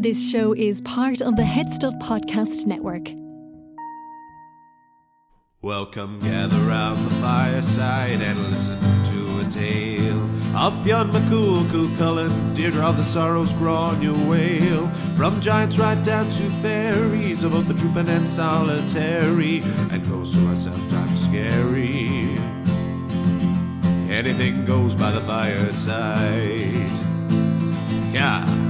This show is part of the Head Stuff Podcast Network. Welcome, gather round the fireside and listen to a tale of Fionn McCool, Cuchulainn, Deirdre of the Sorrows, Gráinne Mhaol. From giants right down to fairies, of both the drooping and solitary, and ghosts who are sometimes scary. Anything goes by the fireside. Yeah.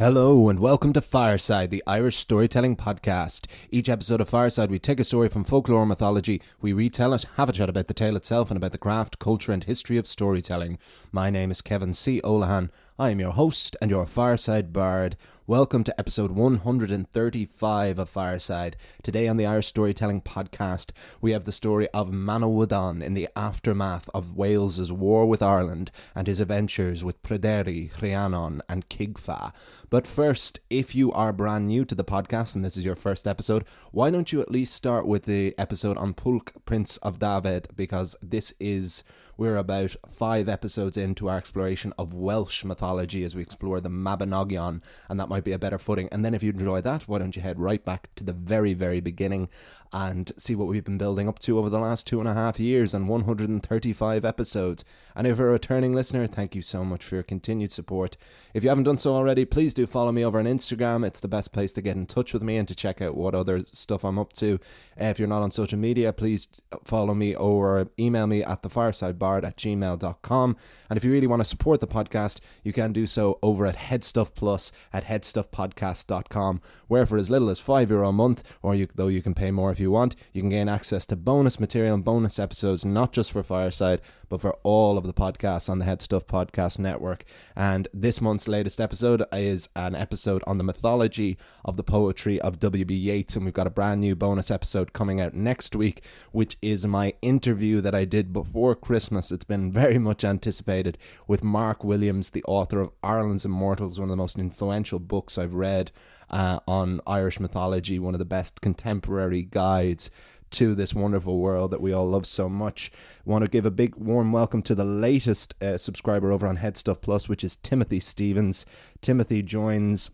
Hello and welcome to Fireside, the Irish storytelling podcast. Each episode of Fireside, we take a story from folklore or mythology, we retell it, have a chat about the tale itself, and about the craft, culture, and history of storytelling. My name is Kevin C. Olahan. I am your host and your Fireside Bard. Welcome to episode 135 of Fireside. Today on the Irish Storytelling Podcast, we have the story of Manawydan in the aftermath of Wales's war with Ireland and his adventures with Pryderi, Rhiannon, and Cigfa. But first, if you are brand new to the podcast and this is your first episode, why don't you at least start with the episode on Pwyll, Prince of Dyfed, because this is we're about five episodes into our exploration of Welsh mythology as we explore the Mabinogion, and that might be a better footing. And then if you enjoy that, why don't you head right back to the very, very beginning and see what we've been building up to over the last two and a half years and 135 episodes. And if you're a returning listener, thank you so much for your continued support. If you haven't done so already, please do follow me over on Instagram. It's the best place to get in touch with me and to check out what other stuff I'm up to. If you're not on social media, please follow me or email me at thefiresidebard at gmail.com. And if you really want to support the podcast, you can do so over at Headstuff Plus at headstuffpodcast.com, where for as little as five euro a month, or you, though you can pay more if you want, you can gain access to bonus material and bonus episodes, not just for Fireside, but for all of the podcasts on the Headstuff Podcast Network. And this month's latest episode is an episode on the mythology of the poetry of W.B. Yeats, and we've got a brand new bonus episode coming out next week, which is my interview that I did before Christmas. It's been very much anticipated with Mark Williams, the author of Ireland's Immortals, one of the most influential books I've read uh, on Irish mythology, one of the best contemporary guides to this wonderful world that we all love so much. Want to give a big warm welcome to the latest uh, subscriber over on Headstuff Plus, which is Timothy Stevens. Timothy joins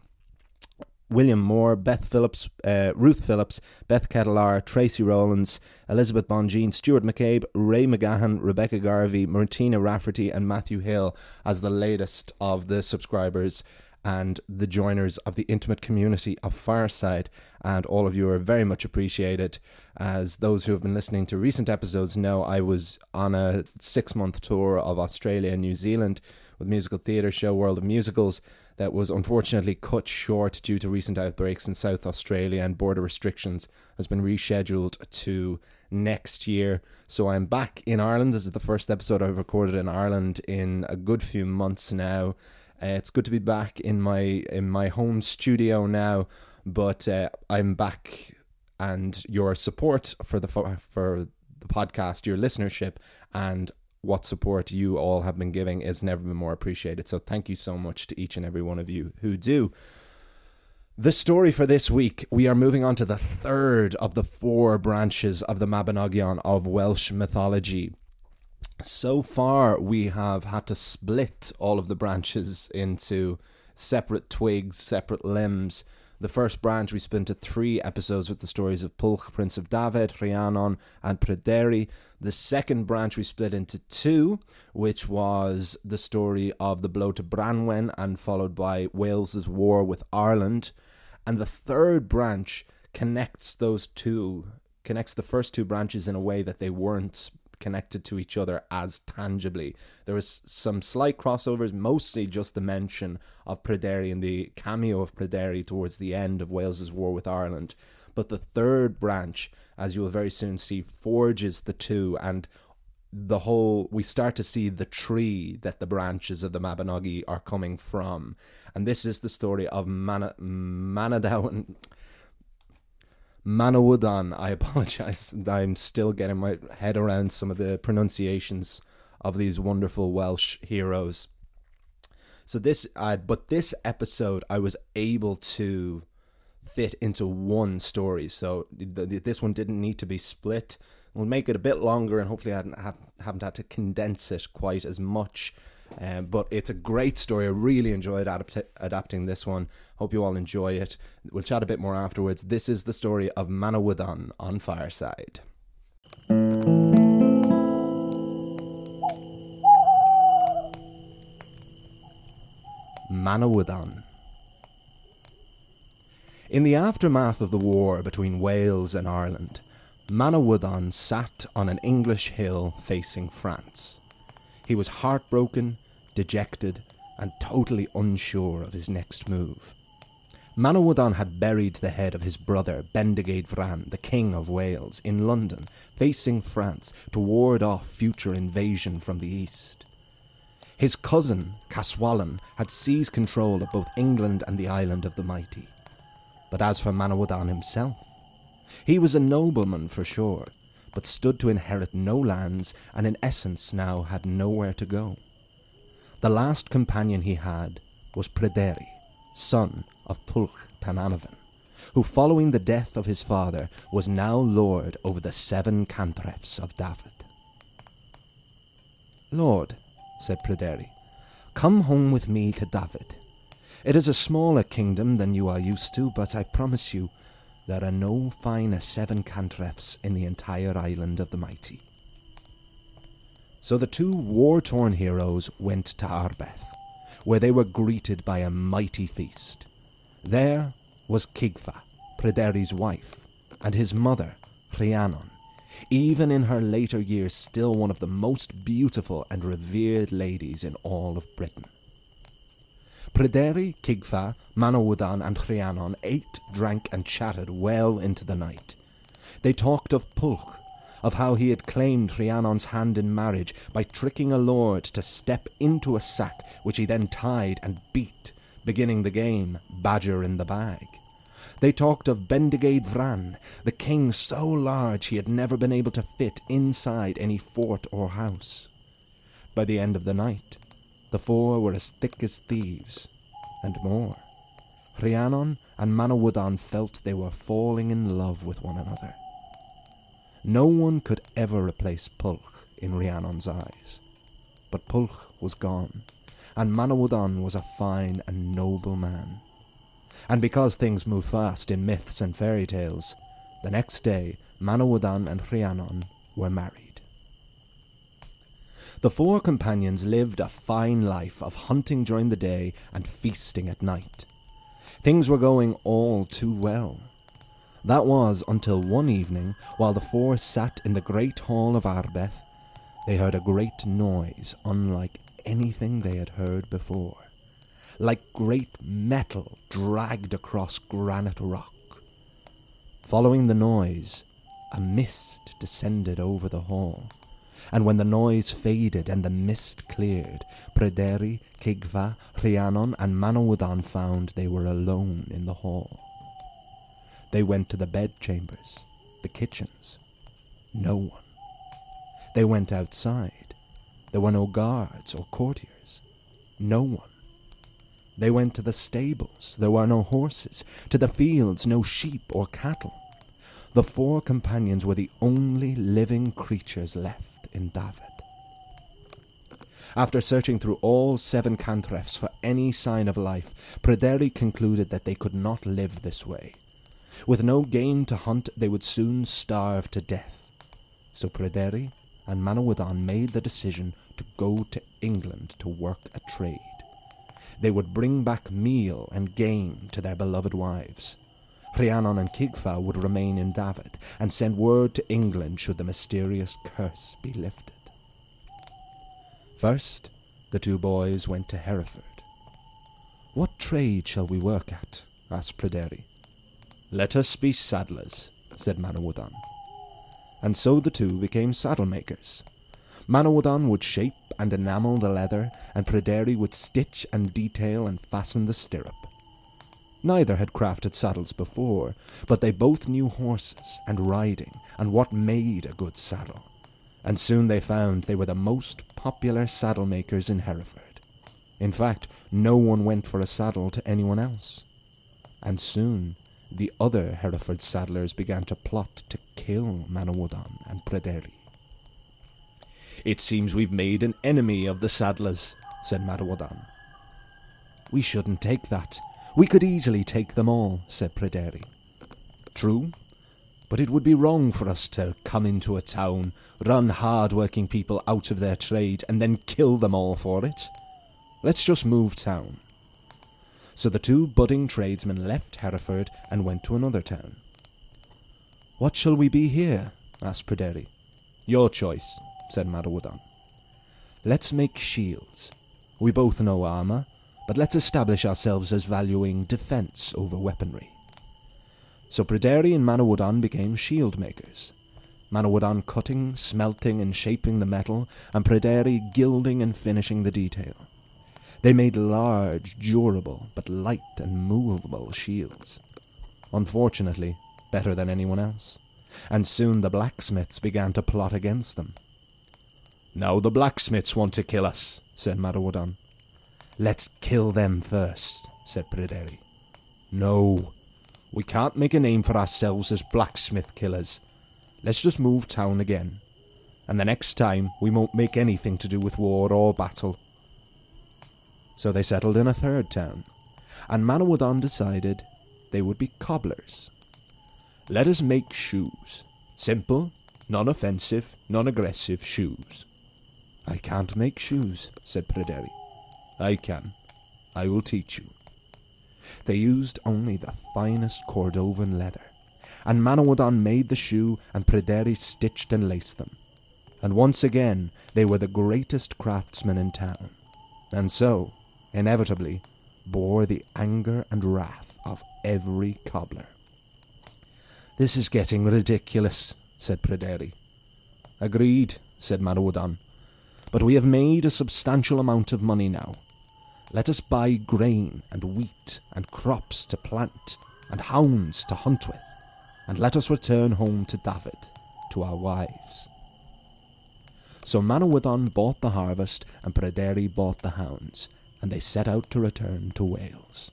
William Moore, Beth Phillips, uh, Ruth Phillips, Beth Kettler, Tracy Rowlands, Elizabeth Bonjean, Stuart McCabe, Ray McGahan, Rebecca Garvey, Martina Rafferty, and Matthew Hill as the latest of the subscribers and the joiners of the intimate community of Fireside. And all of you are very much appreciated. As those who have been listening to recent episodes know, I was on a six month tour of Australia and New Zealand with musical theatre show World of Musicals that was unfortunately cut short due to recent outbreaks in South Australia and border restrictions has been rescheduled to next year. So I'm back in Ireland. This is the first episode I've recorded in Ireland in a good few months now. Uh, it's good to be back in my in my home studio now, but uh, I'm back, and your support for the for the podcast, your listenership, and what support you all have been giving is never been more appreciated. So thank you so much to each and every one of you who do. The story for this week, we are moving on to the third of the four branches of the Mabinogion of Welsh mythology. So far, we have had to split all of the branches into separate twigs, separate limbs. The first branch we split into three episodes with the stories of Pwyll, Prince of Dyfed, Rhiannon, and Pryderi. The second branch we split into two, which was the story of the blow to Branwen and followed by Wales's war with Ireland. And the third branch connects those two, connects the first two branches in a way that they weren't connected to each other as tangibly. There was some slight crossovers, mostly just the mention of Pryderi and the cameo of Pryderi towards the end of Wales's war with Ireland. But the third branch, as you will very soon see, forges the two and the whole we start to see the tree that the branches of the Mabinogi are coming from, and this is the story of Mana Manadawan. Manawudan, I apologize. I'm still getting my head around some of the pronunciations of these wonderful Welsh heroes. So this, uh, but this episode, I was able to fit into one story. So th- this one didn't need to be split. We'll make it a bit longer, and hopefully, I haven't, haven't had to condense it quite as much. Um, but it's a great story. I really enjoyed adapt- adapting this one. Hope you all enjoy it. We'll chat a bit more afterwards. This is the story of Manawydan on Fireside. Manawydan. In the aftermath of the war between Wales and Ireland, Manawydan sat on an English hill facing France. He was heartbroken, dejected, and totally unsure of his next move. Manawydan had buried the head of his brother Bendigeid Vran, the King of Wales, in London, facing France to ward off future invasion from the east. His cousin, Caswallon, had seized control of both England and the island of the mighty. But as for Manawydan himself, he was a nobleman for sure, but stood to inherit no lands and in essence now had nowhere to go. The last companion he had was Pryderi, son of Pulch Penanavon, who following the death of his father was now lord over the seven cantrefs of Dyfed. Lord, said Pryderi, come home with me to Dyfed. It is a smaller kingdom than you are used to, but I promise you there are no finer seven cantrefs in the entire island of the mighty. So the two war torn heroes went to Arbeth, where they were greeted by a mighty feast. There was Kigfa, Pryderi's wife, and his mother, Rhiannon, even in her later years still one of the most beautiful and revered ladies in all of Britain. Pryderi, Kigva, Manawydan, and Rhiannon ate, drank, and chatted well into the night. They talked of Pwyll, of how he had claimed Rhiannon's hand in marriage by tricking a lord to step into a sack which he then tied and beat, beginning the game Badger in the Bag. They talked of Bendigeid Vran, the king so large he had never been able to fit inside any fort or house. By the end of the night, the four were as thick as thieves, and more. Rhiannon and Manawydan felt they were falling in love with one another. No one could ever replace Pwyll in Rhiannon's eyes. But Pwyll was gone, and Manawydan was a fine and noble man. And because things move fast in myths and fairy tales, the next day Manawydan and Rhiannon were married. The four companions lived a fine life of hunting during the day and feasting at night. Things were going all too well. That was until one evening, while the four sat in the great hall of Arbeth, they heard a great noise unlike anything they had heard before, like great metal dragged across granite rock. Following the noise, a mist descended over the hall and when the noise faded and the mist cleared, Pryderi, Kigva, Rhiannon, and Manawydan found they were alone in the hall. They went to the bedchambers, the kitchens. No one. They went outside. There were no guards or courtiers. No one. They went to the stables. There were no horses. To the fields, no sheep or cattle. The four companions were the only living creatures left in Dyfed. After searching through all seven cantrefs for any sign of life, Pryderi concluded that they could not live this way. With no game to hunt, they would soon starve to death. So Pryderi and Manawydan made the decision to go to England to work a trade. They would bring back meal and game to their beloved wives. Rhiannon and Kigva would remain in Dyfed and send word to England should the mysterious curse be lifted. First, the two boys went to Hereford. What trade shall we work at? asked Pryderi. Let us be saddlers, said Manawydan. And so the two became saddle makers. Manawydan would shape and enamel the leather, and Pryderi would stitch and detail and fasten the stirrup. Neither had crafted saddles before, but they both knew horses and riding and what made a good saddle, and soon they found they were the most popular saddle makers in Hereford. In fact, no one went for a saddle to anyone else. And soon the other Hereford saddlers began to plot to kill Manawydan and Pryderi. It seems we've made an enemy of the saddlers, said Manawydan. We shouldn't take that. We could easily take them all, said Pryderi. True, but it would be wrong for us to come into a town, run hard-working people out of their trade, and then kill them all for it. Let's just move town. So the two budding tradesmen left Hereford and went to another town. What shall we be here? asked Pryderi. Your choice, said Manawydan. Let's make shields. We both know armour, but let's establish ourselves as valuing defence over weaponry. So Pryderi and Manawydan became shield makers. Manawydan cutting, smelting, and shaping the metal, and Pryderi gilding and finishing the detail. They made large, durable, but light and movable shields. Unfortunately, better than anyone else. And soon the blacksmiths began to plot against them. Now the blacksmiths want to kill us, said Manawydan. Let's kill them first, said Pryderi. No, we can't make a name for ourselves as blacksmith killers. Let's just move town again. And the next time we won't make anything to do with war or battle. So they settled in a third town, and Manawydan decided they would be cobblers. Let us make shoes. Simple, non offensive, non aggressive shoes. I can't make shoes, said Pryderi. I can. I will teach you. They used only the finest Cordovan leather, and Manawydan made the shoe and Pryderi stitched and laced them. And once again they were the greatest craftsmen in town, and so, inevitably, bore the anger and wrath of every cobbler. This is getting ridiculous, said Pryderi. Agreed, said Manawydan. But we have made a substantial amount of money now. Let us buy grain and wheat and crops to plant and hounds to hunt with, and let us return home to Dyfed, to our wives. So Manawydan bought the harvest, and Pryderi bought the hounds, and they set out to return to Wales.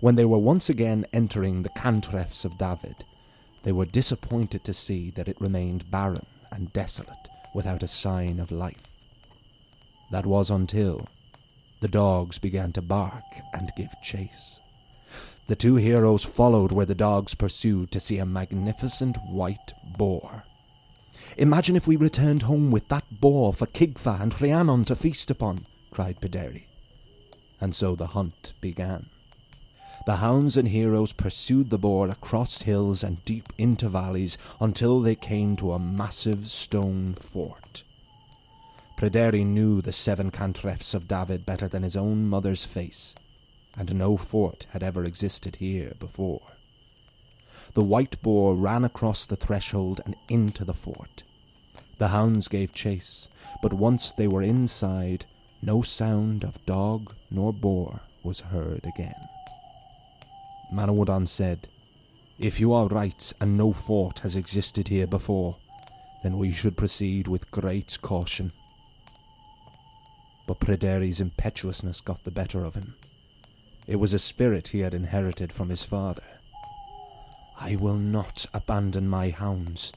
When they were once again entering the cantrefs of Dyfed, they were disappointed to see that it remained barren and desolate, without a sign of life. That was until the dogs began to bark and give chase. The two heroes followed where the dogs pursued to see a magnificent white boar. Imagine if we returned home with that boar for Cigfa and Rhiannon to feast upon, cried Pryderi. And so the hunt began. The hounds and heroes pursued the boar across hills and deep into valleys until they came to a massive stone fort. Pryderi knew the seven cantrefs of Dyfed better than his own mother's face, and no fort had ever existed here before. The white boar ran across the threshold and into the fort. The hounds gave chase, but once they were inside, no sound of dog nor boar was heard again. Manawydan said, If you are right and no fort has existed here before, then we should proceed with great caution. But Pryderi's impetuousness got the better of him. It was a spirit he had inherited from his father. I will not abandon my hounds,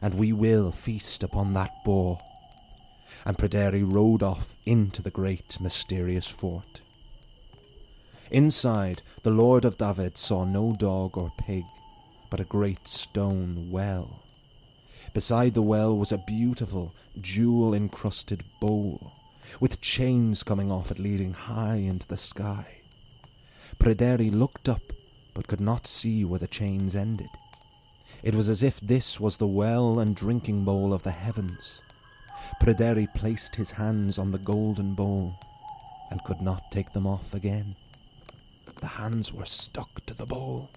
and we will feast upon that boar. And Pryderi rode off into the great mysterious fort. Inside, the Lord of Dyfed saw no dog or pig, but a great stone well. Beside the well was a beautiful, jewel encrusted bowl, with chains coming off it leading high into the sky. Pryderi looked up, but could not see where the chains ended. It was as if this was the well and drinking bowl of the heavens. Pryderi placed his hands on the golden bowl, and could not take them off again. The hands were stuck to the bowl.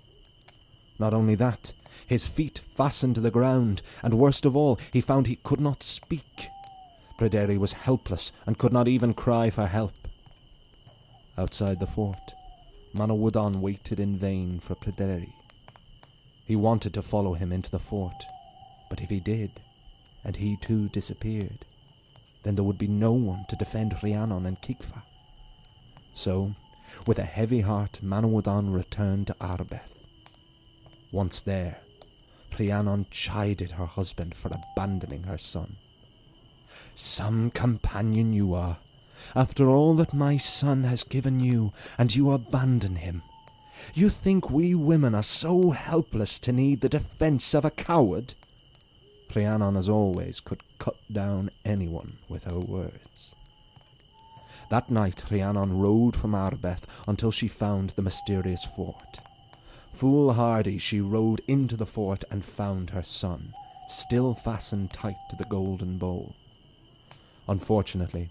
Not only that, his feet fastened to the ground, and worst of all, he found he could not speak. Pryderi was helpless and could not even cry for help. Outside the fort, Manawydan waited in vain for Pryderi. He wanted to follow him into the fort, but if he did, and he too disappeared, then there would be no one to defend Rhiannon and Kigva. So, with a heavy heart, Manawydan returned to Arbeth. Once there, Rhiannon chided her husband for abandoning her son. Some companion you are, after all that my son has given you, and you abandon him. You think we women are so helpless to need the defence of a coward? Rhiannon, as always, could cut down anyone with her words. That night Rhiannon rode from Arbeth until she found the mysterious fort. Foolhardy she rode into the fort and found her son, still fastened tight to the golden bowl. Unfortunately,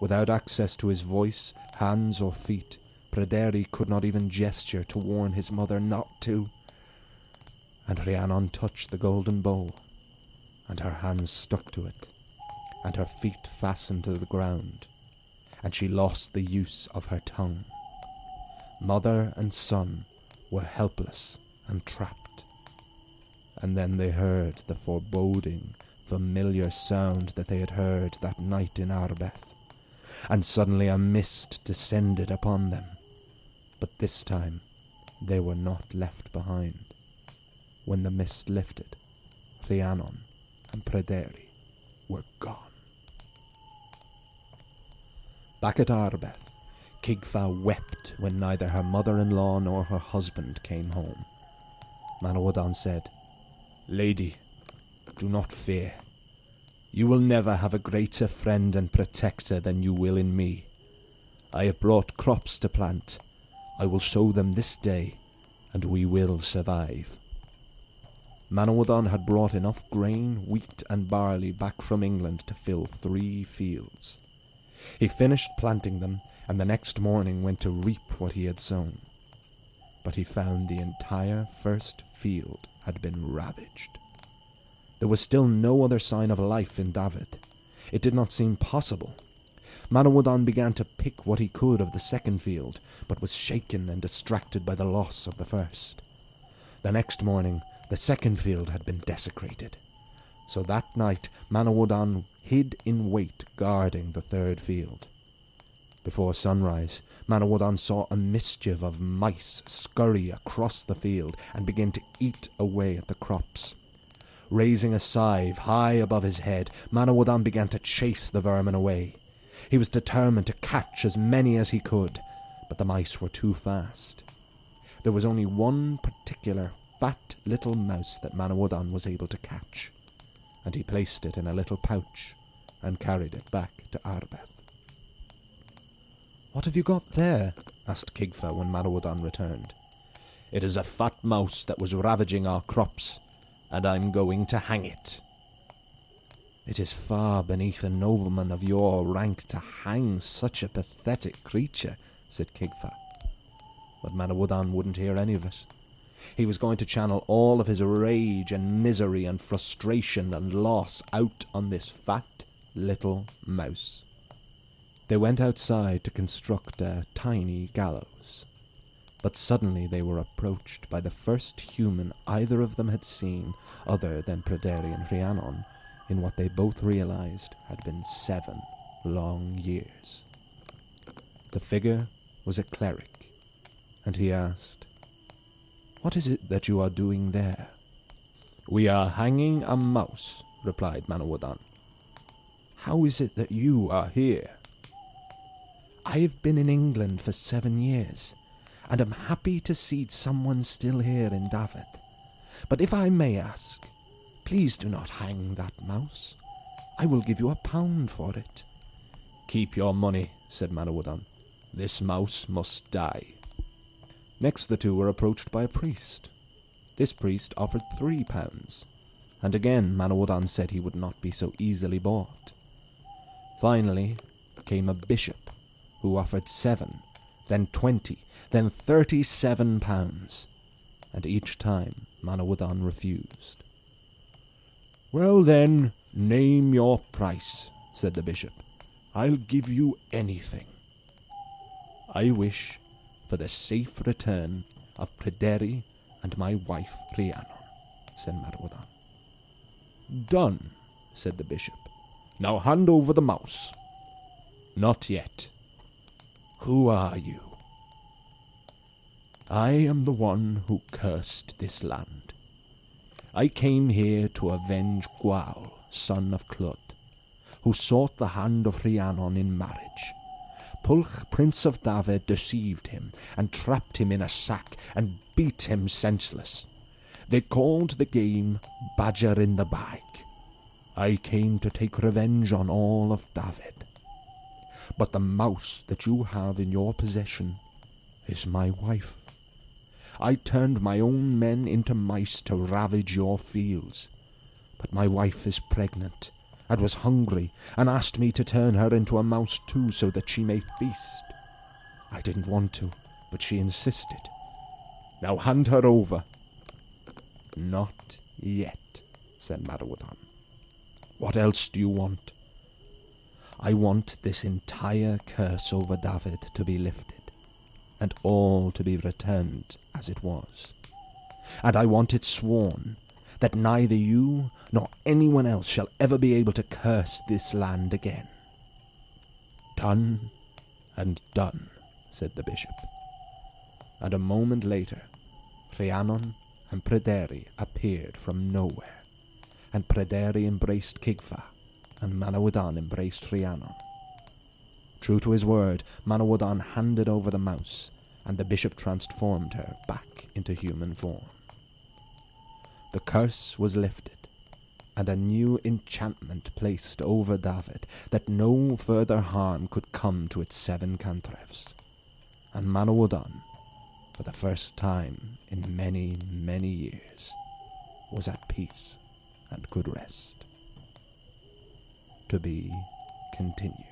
without access to his voice, hands, or feet, Pryderi could not even gesture to warn his mother not to. And Rhiannon touched the golden bowl, and her hands stuck to it, and her feet fastened to the ground, and she lost the use of her tongue. Mother and son were helpless and trapped. And then they heard the foreboding, familiar sound that they had heard that night in Arbeth, and suddenly a mist descended upon them but this time they were not left behind. When the mist lifted, Rhiannon and Pryderi were gone. Back at Arbeth, Kigva wept when neither her mother-in-law nor her husband came home. Manawydan said, Lady, do not fear. You will never have a greater friend and protector than you will in me. I have brought crops to plant, I will sow them this day, and we will survive. Manawydan had brought enough grain, wheat, and barley back from England to fill three fields. He finished planting them, and the next morning went to reap what he had sown. But he found the entire first field had been ravaged. There was still no other sign of life in Dyfed. It did not seem possible Manawydan began to pick what he could of the second field, but was shaken and distracted by the loss of the first. The next morning, the second field had been desecrated. So that night, Manawydan hid in wait guarding the third field. Before sunrise, Manawydan saw a mischief of mice scurry across the field and begin to eat away at the crops. Raising a scythe high above his head, Manawydan began to chase the vermin away. He was determined to catch as many as he could, but the mice were too fast. There was only one particular fat little mouse that Manawydan was able to catch, and he placed it in a little pouch and carried it back to Arbeth. What have you got there? asked Kigva when Manawydan returned. It is a fat mouse that was ravaging our crops, and I'm going to hang it, it is far beneath a nobleman of your rank to hang such a pathetic creature, said Kigva. But Manawydan wouldn't hear any of it. He was going to channel all of his rage and misery and frustration and loss out on this fat little mouse. They went outside to construct a tiny gallows. But suddenly they were approached by the first human either of them had seen other than Pryderi and Rhiannon, in what they both realized had been seven long years. The figure was a cleric, and he asked, What is it that you are doing there? We are hanging a mouse, replied Manawydan. How is it that you are here? I have been in England for seven years, and am happy to see someone still here in Dyfed. But if I may ask, Please do not hang that mouse. I will give you a pound for it. Keep your money, said Manawydan. This mouse must die. Next the two were approached by a priest. This priest offered three pounds, and again Manawydan said he would not be so easily bought. Finally came a bishop, who offered seven, then twenty, then thirty-seven pounds, and each time Manawydan refused. Well then, name your price, said the bishop. I'll give you anything. I wish for the safe return of Pryderi and my wife Rhiannon, said Manawydan. Done, said the bishop. Now hand over the mouse. Not yet. Who are you? I am the one who cursed this land. I came here to avenge Gwawl, son of Clud, who sought the hand of Rhiannon in marriage. Pwyll, prince of Dyfed, deceived him and trapped him in a sack and beat him senseless. They called the game Badger in the Bag. I came to take revenge on all of Dyfed. But the mouse that you have in your possession is my wife. I turned my own men into mice to ravage your fields. But my wife is pregnant and was hungry and asked me to turn her into a mouse too so that she may feast. I didn't want to, but she insisted. Now hand her over. Not yet, said Manawydan. What else do you want? I want this entire curse over Dyfed to be lifted, and all to be returned as it was. And I want it sworn that neither you nor anyone else shall ever be able to curse this land again. Done and done, said the bishop. And a moment later, Rhiannon and Pryderi appeared from nowhere, and Pryderi embraced Cigfa, and Manawydan embraced Rhiannon. True to his word, Manawydan handed over the mouse, and the bishop transformed her back into human form. The curse was lifted, and a new enchantment placed over Dyfed that no further harm could come to its seven cantrefs. And Manawydan, for the first time in many, many years, was at peace and could rest. To be continued.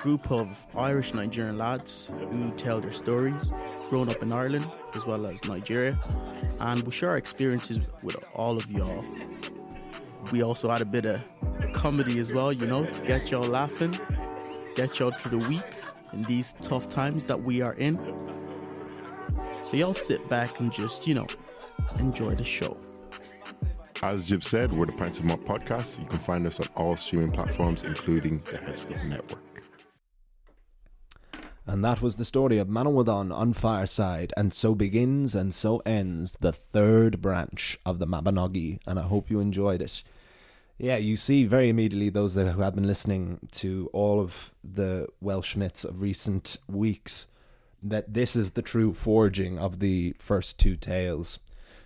group of Irish Nigerian lads who tell their stories, growing up in Ireland as well as Nigeria, and we share our experiences with all of y'all. We also add a bit of comedy as well, you know, to get y'all laughing, get y'all through the week in these tough times that we are in. So y'all sit back and just, you know, enjoy the show. As Jib said, we're the Pints of Malt podcast. You can find us on all streaming platforms, including the Headstuff Network. And that was the story of Manawydan on Fireside, and so begins and so ends the third branch of the Mabinogi, and I hope you enjoyed it. Yeah, you see very immediately those that who have been listening to all of the Welsh myths of recent weeks that this is the true forging of the first two tales.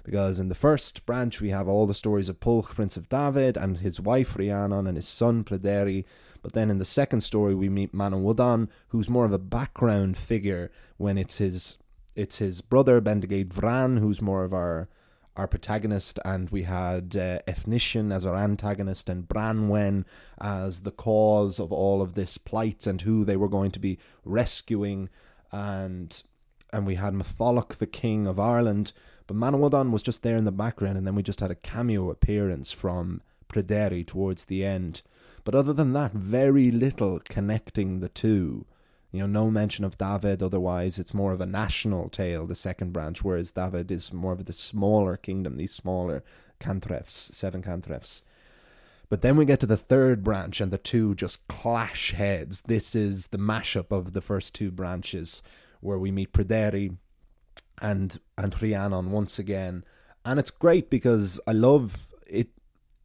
Because in the first branch we have all the stories of Pwyll, Prince of Dyfed, and his wife Rhiannon and his son Pryderi, but then in the second story, we meet Manawydan, who's more of a background figure when it's his it's his brother Bendigeid Vran, who's more of our our protagonist, and we had uh, Efnisien as our antagonist, and Branwen as the cause of all of this plight and who they were going to be rescuing, and and we had Matholwch, the king of Ireland, but Manawydan was just there in the background, and then we just had a cameo appearance from Pryderi towards the end. But other than that, very little connecting the two. You know, no mention of Dyfed, otherwise it's more of a national tale, the second branch, whereas Dyfed is more of the smaller kingdom, these smaller cantrefs, seven cantrefs. But then we get to the third branch and the two just clash heads. This is the mashup of the first two branches where we meet Pryderi and and Rhiannon once again. And it's great because I love it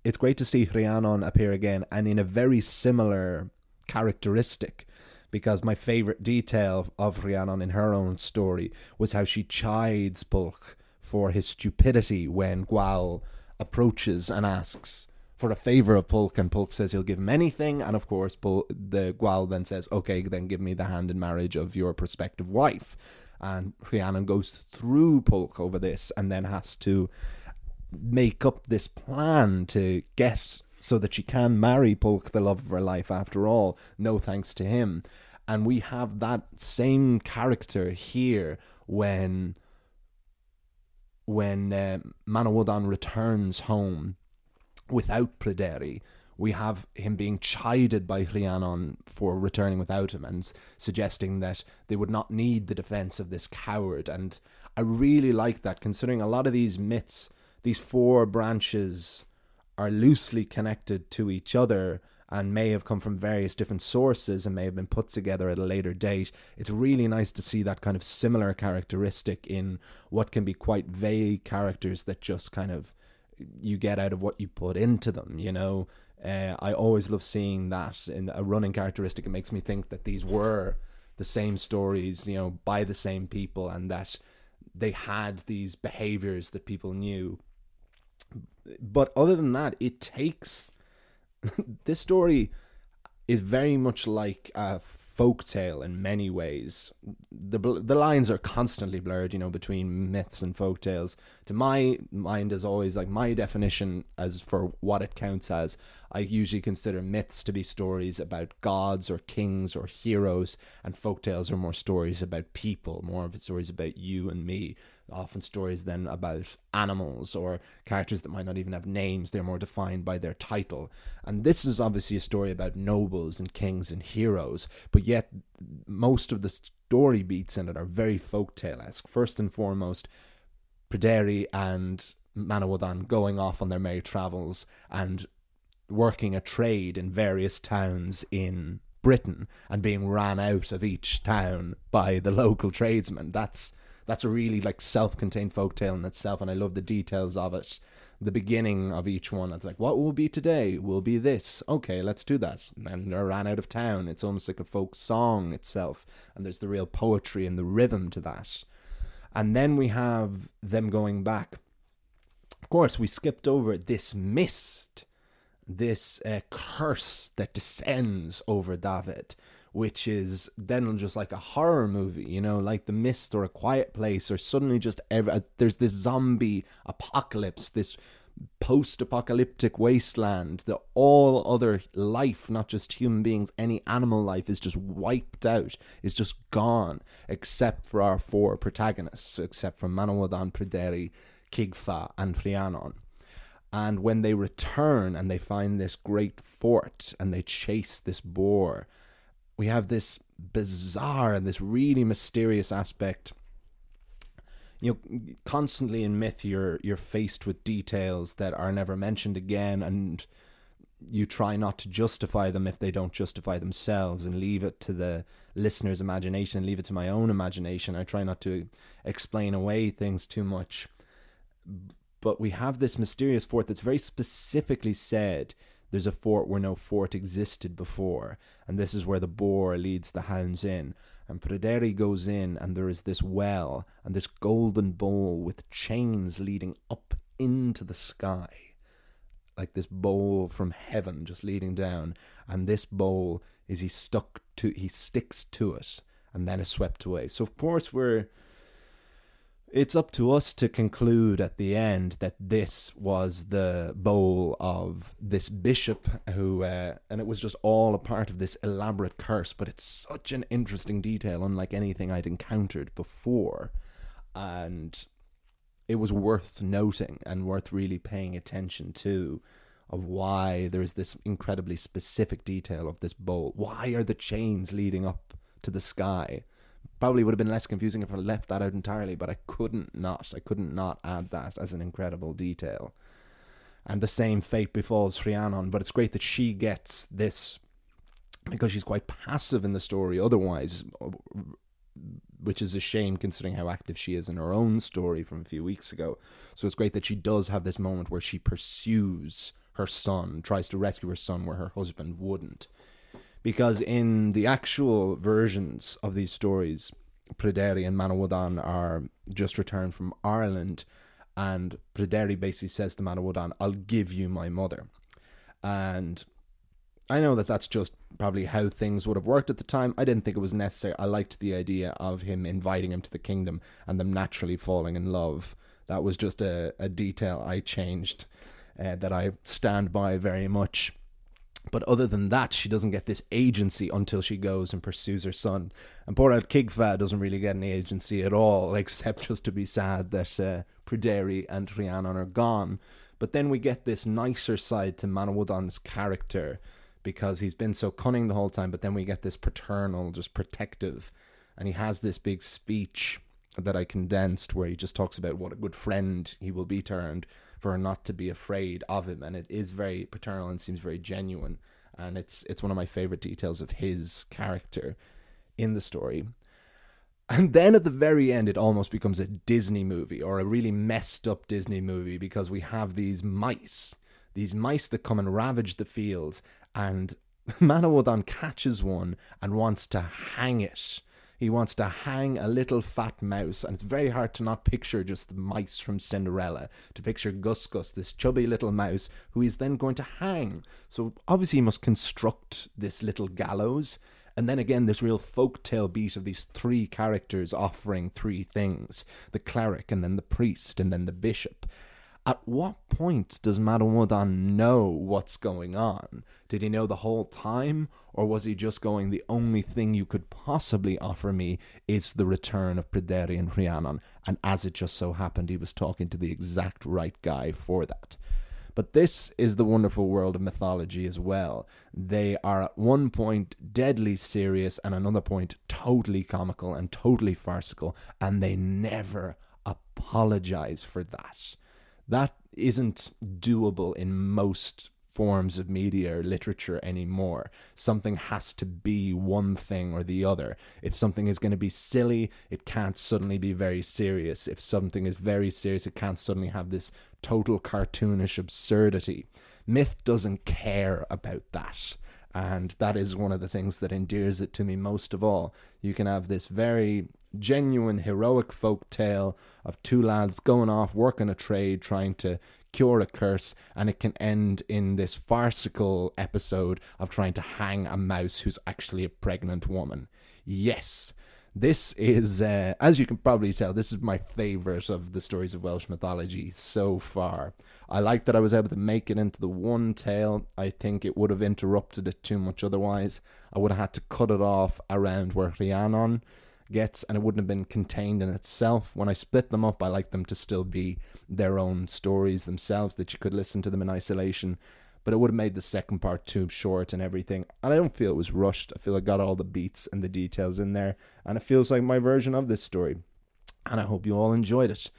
it's great to see Rhiannon appear again and in a very similar characteristic because my favorite detail of Rhiannon in her own story was how she chides Pwyll for his stupidity when Gwawl approaches and asks for a favor of Pwyll, and Pwyll says he'll give him anything, and of course, Pol- the Gwawl then says, "Okay, then give me the hand in marriage of your prospective wife." And Rhiannon goes through Pwyll over this, and then has to make up this plan to get so that she can marry Pwyll, the love of her life. After all, no thanks to him, and we have that same character here when when uh, Manawydan returns home without Pryderi, we have him being chided by Rhiannon for returning without him and suggesting that they would not need the defense of this coward. And I really like that, considering a lot of these myths, these four branches are loosely connected to each other and may have come from various different sources and may have been put together at a later date. It's really nice to see that kind of similar characteristic in what can be quite vague characters that just kind of you get out of what you put into them, you know. Uh, I always love seeing that in a running characteristic. It makes me think that these were the same stories, you know, by the same people, and that they had these behaviors that people knew. But other than that, it takes this story is very much like a folk tale in many ways. The the lines are constantly blurred, you know, between myths and folk tales. To my mind, is always like my definition as for what it counts as. I usually consider myths to be stories about gods or kings or heroes, and folk tales are more stories about people, more of stories about you and me. Often stories then about animals or characters that might not even have names. They're more defined by their title. And this is obviously a story about nobles and kings and heroes, but yet most of the story beats in it are very folktale esque. First and foremost, Pryderi and Manawydan going off on their merry travels and working a trade in various towns in Britain and being ran out of each town by the local tradesmen. That's that's a really like self-contained folktale in itself, and I love the details of it. The beginning of each one, it's like, what will be today? Will be this. Okay, let's do that. And they ran out of town. It's almost like a folk song itself, and there's the real poetry and the rhythm to that. And then we have them going back. Of course, we skipped over this mist, this uh, curse that descends over Dyfed which is then just like a horror movie, you know, like The Mist or A Quiet Place, or suddenly just every, uh, there's this zombie apocalypse, this post-apocalyptic wasteland that all other life not just human beings any animal life is just wiped out is just gone except for our four protagonists except for Manawydan, Pryderi, kigfa and Rhiannon. And when they return and they find this great fort and they chase this boar we have this bizarre and this really mysterious aspect. You know constantly in myth you're you're faced with details that are never mentioned again and you try not to justify them if they don't justify themselves and leave it to the listener's imagination leave it to my own imagination. I try not to explain away things too much. But we have this mysterious fourth that's very specifically said there's a fort where no fort existed before, and this is where the boar leads the hounds in. And Pryderi goes in, and there is this well and this golden bowl with chains leading up into the sky, like this bowl from heaven just leading down. And this bowl is he stuck to, he sticks to it, and then is swept away. So of course we're it's up to us to conclude at the end that this was the bowl of this bishop who uh, and it was just all a part of this elaborate curse but it's such an interesting detail unlike anything i'd encountered before. And it was worth noting and worth really paying attention to of why there's this incredibly specific detail of this bowl. Why are the chains leading up to the sky probably would have been less confusing if I left that out entirely, but I couldn't not. I couldn't not add that as an incredible detail. And the same fate befalls Rhiannon, but it's great that she gets this because she's quite passive in the story otherwise, which is a shame considering how active she is in her own story from a few weeks ago. So it's great that she does have this moment where she pursues her son, tries to rescue her son where her husband wouldn't because in the actual versions of these stories, Pryderi and Manawydan are just returned from Ireland, and Pryderi basically says to Manawydan, "I'll give you my mother," and I know that that's just probably how things would have worked at the time. I didn't think it was necessary. I liked the idea of him inviting him to the kingdom and them naturally falling in love. That was just a, a detail I changed uh, that I stand by very much. But other than that, she doesn't get this agency until she goes and pursues her son. And poor old Kigva doesn't really get any agency at all, except just to be sad that uh, and Rhiannon are gone. But then we get this nicer side to Manawydan's character because he's been so cunning the whole time, but then we get this paternal, just protective. And he has this big speech that I condensed where he just talks about what a good friend he will be turned for her not to be afraid of him. And it is very paternal and seems very genuine. And it's it's one of my favorite details of his character in the story. And then at the very end, it almost becomes a Disney movie or a really messed up Disney movie because we have these mice, these mice that come and ravage the fields, and Manawydan catches one and wants to hang it. He wants to hang a little fat mouse, and it's very hard to not picture just the mice from Cinderella, to picture Gus Gus, this chubby little mouse, who he's then going to hang. So obviously, he must construct this little gallows, and then again, this real folk tale beat of these three characters offering three things the cleric, and then the priest, and then the bishop. At what point does Manawydan know what's going on? Did he know the whole time? Or was he just going, the only thing you could possibly offer me is the return of Pryderi and Rhiannon? And as it just so happened, he was talking to the exact right guy for that. But this is the wonderful world of mythology as well. They are at one point deadly serious and another point totally comical and totally farcical, and they never apologize for that. That isn't doable in most forms of media or literature anymore. Something has to be one thing or the other. If something is going to be silly, it can't suddenly be very serious. If something is very serious, it can't suddenly have this total cartoonish absurdity. Myth doesn't care about that. And that is one of the things that endears it to me most of all. You can have this very genuine heroic folk tale of two lads going off working a trade trying to cure a curse and it can end in this farcical episode of trying to hang a mouse who's actually a pregnant woman yes this is uh, as you can probably tell this is my favorite of the stories of welsh mythology so far i like that i was able to make it into the one tale i think it would have interrupted it too much otherwise i would have had to cut it off around where rhiannon gets, and it wouldn't have been contained in itself. When I split them up, I like them to still be their own stories themselves, that you could listen to them in isolation. But it would have made the second part too short and everything. And I don't feel it was rushed. I feel I got all the beats and the details in there. And it feels like my version of this story. And I hope you all enjoyed it.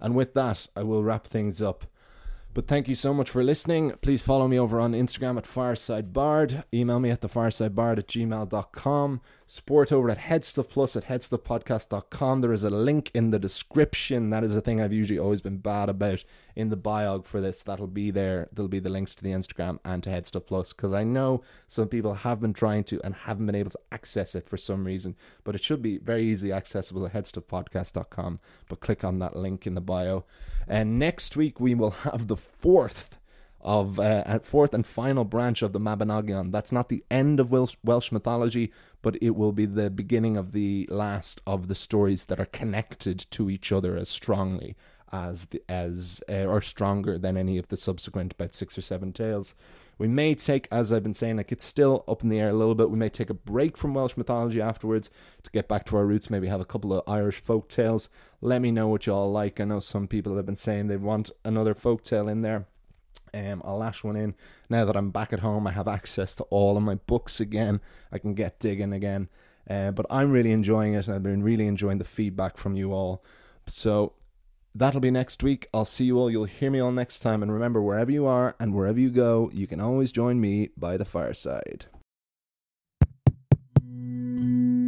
And with that, I will wrap things up. But thank you so much for listening. Please follow me over on Instagram at FiresideBard. Email me at thefiresidebard at gmail.com. Support over at Headstuff Plus at headstuffpodcast.com. There is a link in the description. That is a thing I've usually always been bad about in the biog for this. That'll be there. There'll be the links to the Instagram and to Headstuff Plus because I know some people have been trying to and haven't been able to access it for some reason. But it should be very easily accessible at headstuffpodcast.com. But click on that link in the bio. And next week we will have the fourth of uh, fourth and final branch of the Mabinogion. That's not the end of Welsh, Welsh mythology, but it will be the beginning of the last of the stories that are connected to each other as strongly as the, as uh, or stronger than any of the subsequent about six or seven tales. We may take, as I've been saying, like it's still up in the air a little bit. We may take a break from Welsh mythology afterwards to get back to our roots. Maybe have a couple of Irish folk tales. Let me know what you all like. I know some people have been saying they want another folk tale in there. Um, I'll lash one in now that I'm back at home. I have access to all of my books again. I can get digging again. Uh, but I'm really enjoying it, and I've been really enjoying the feedback from you all. So that'll be next week. I'll see you all. You'll hear me all next time. And remember, wherever you are and wherever you go, you can always join me by the fireside.